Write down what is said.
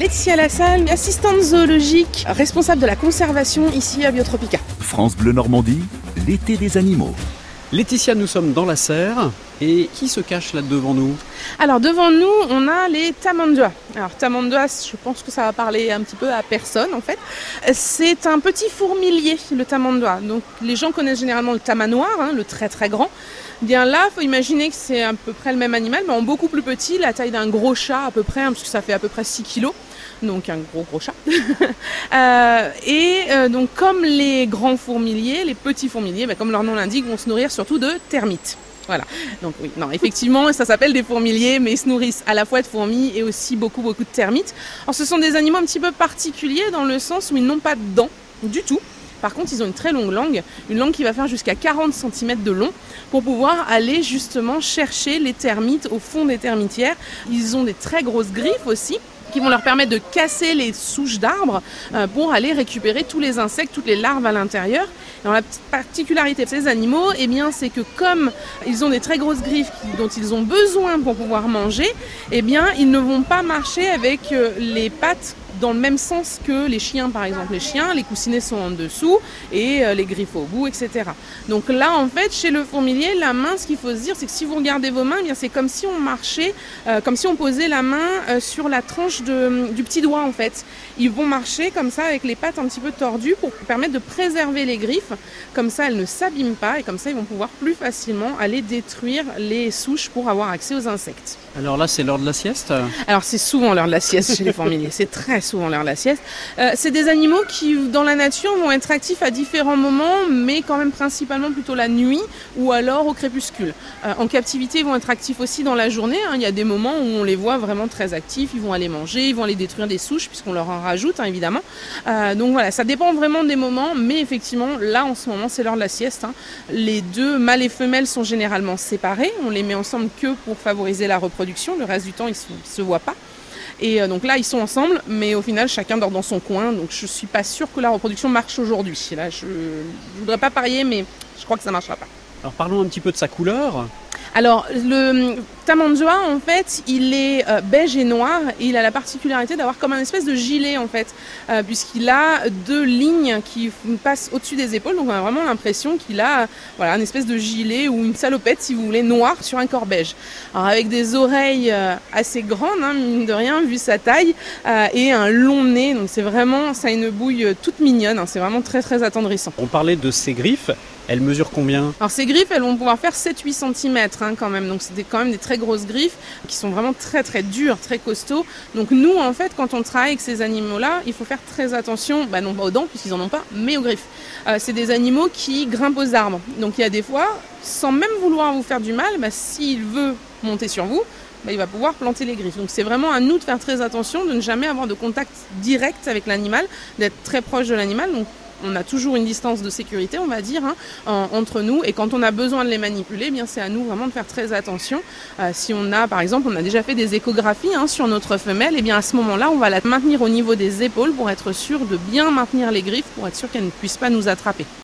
Laetitia Lassalle, assistante zoologique, responsable de la conservation ici à Biotropica. France Bleu Normandie, l'été des animaux. Laetitia, nous sommes dans la serre. Et qui se cache là devant nous Alors devant nous, on a les tamandua. Alors tamandua, je pense que ça va parler un petit peu à personne en fait. C'est un petit fourmilier, le tamandua. Donc les gens connaissent généralement le tamanoir, hein, le très très grand. Bien là, faut imaginer que c'est à peu près le même animal, mais en beaucoup plus petit, la taille d'un gros chat à peu près, hein, parce que ça fait à peu près 6 kilos donc un gros gros chat. Euh, et euh, donc comme les grands fourmiliers, les petits fourmiliers, bah, comme leur nom l'indique, vont se nourrir surtout de termites. Voilà. Donc oui, non, effectivement, ça s'appelle des fourmiliers, mais ils se nourrissent à la fois de fourmis et aussi beaucoup beaucoup de termites. Alors ce sont des animaux un petit peu particuliers dans le sens où ils n'ont pas de dents du tout. Par contre, ils ont une très longue langue, une langue qui va faire jusqu'à 40 cm de long pour pouvoir aller justement chercher les termites au fond des termitières. Ils ont des très grosses griffes aussi qui vont leur permettre de casser les souches d'arbres euh, pour aller récupérer tous les insectes, toutes les larves à l'intérieur. La particularité de ces animaux, eh bien, c'est que comme ils ont des très grosses griffes dont ils ont besoin pour pouvoir manger, eh bien, ils ne vont pas marcher avec euh, les pattes dans le même sens que les chiens par exemple. Les chiens, les coussinets sont en dessous et euh, les griffes au bout, etc. Donc là en fait chez le fourmilier, la main, ce qu'il faut se dire, c'est que si vous regardez vos mains, eh bien c'est comme si on marchait, euh, comme si on posait la main euh, sur la tranche de, du petit doigt en fait. Ils vont marcher comme ça avec les pattes un petit peu tordues pour permettre de préserver les griffes. Comme ça elles ne s'abîment pas et comme ça ils vont pouvoir plus facilement aller détruire les souches pour avoir accès aux insectes. Alors là, c'est l'heure de la sieste? Alors c'est souvent l'heure de la sieste chez les fourmiliers, c'est très souvent l'heure de la sieste. Euh, c'est des animaux qui, dans la nature, vont être actifs à différents moments, mais quand même principalement plutôt la nuit ou alors au crépuscule. Euh, en captivité, ils vont être actifs aussi dans la journée. Hein. Il y a des moments où on les voit vraiment très actifs, ils vont aller manger, ils vont aller détruire des souches, puisqu'on leur en rajoute, hein, évidemment. Euh, donc voilà, ça dépend vraiment des moments, mais effectivement, là, en ce moment, c'est l'heure de la sieste. Hein. Les deux mâles et femelles sont généralement séparés. On les met ensemble que pour favoriser la reproduction le reste du temps, ils ne se, voient pas. Et euh, donc là, ils sont ensemble, mais au final, chacun dort dans son coin. Donc je ne suis pas sûre que la reproduction marche aujourd'hui. Là, je ne voudrais pas parier, mais je crois que ça ne marchera pas. Alors parlons un petit peu de sa couleur. Alors, le Tamandua, en fait, il est euh, beige et noir et il a la particularité d'avoir comme un espèce de gilet, en fait, euh, puisqu'il a deux lignes qui passent au-dessus des épaules. Donc, on a vraiment l'impression qu'il a voilà, une espèce de gilet ou une salopette, si vous voulez, noire sur un corps beige. Alors, avec des oreilles euh, assez grandes, hein, mine de rien, vu sa taille, et un long nez. Donc, c'est vraiment, ça a une bouille toute mignonne. Hein, c'est vraiment très, très attendrissant. On parlait de ses griffes. Elles mesurent combien Alors ces griffes, elles vont pouvoir faire 7-8 cm hein, quand même. Donc c'est quand même des très grosses griffes qui sont vraiment très très dures, très costauds. Donc nous, en fait, quand on travaille avec ces animaux-là, il faut faire très attention, bah, non pas aux dents puisqu'ils en ont pas, mais aux griffes. Euh, c'est des animaux qui grimpent aux arbres. Donc il y a des fois, sans même vouloir vous faire du mal, bah, s'il veut monter sur vous, bah, il va pouvoir planter les griffes. Donc c'est vraiment à nous de faire très attention, de ne jamais avoir de contact direct avec l'animal, d'être très proche de l'animal. On a toujours une distance de sécurité, on va dire, hein, entre nous. Et quand on a besoin de les manipuler, eh bien c'est à nous vraiment de faire très attention. Euh, si on a, par exemple, on a déjà fait des échographies hein, sur notre femelle, eh bien à ce moment-là, on va la maintenir au niveau des épaules pour être sûr de bien maintenir les griffes, pour être sûr qu'elle ne puisse pas nous attraper.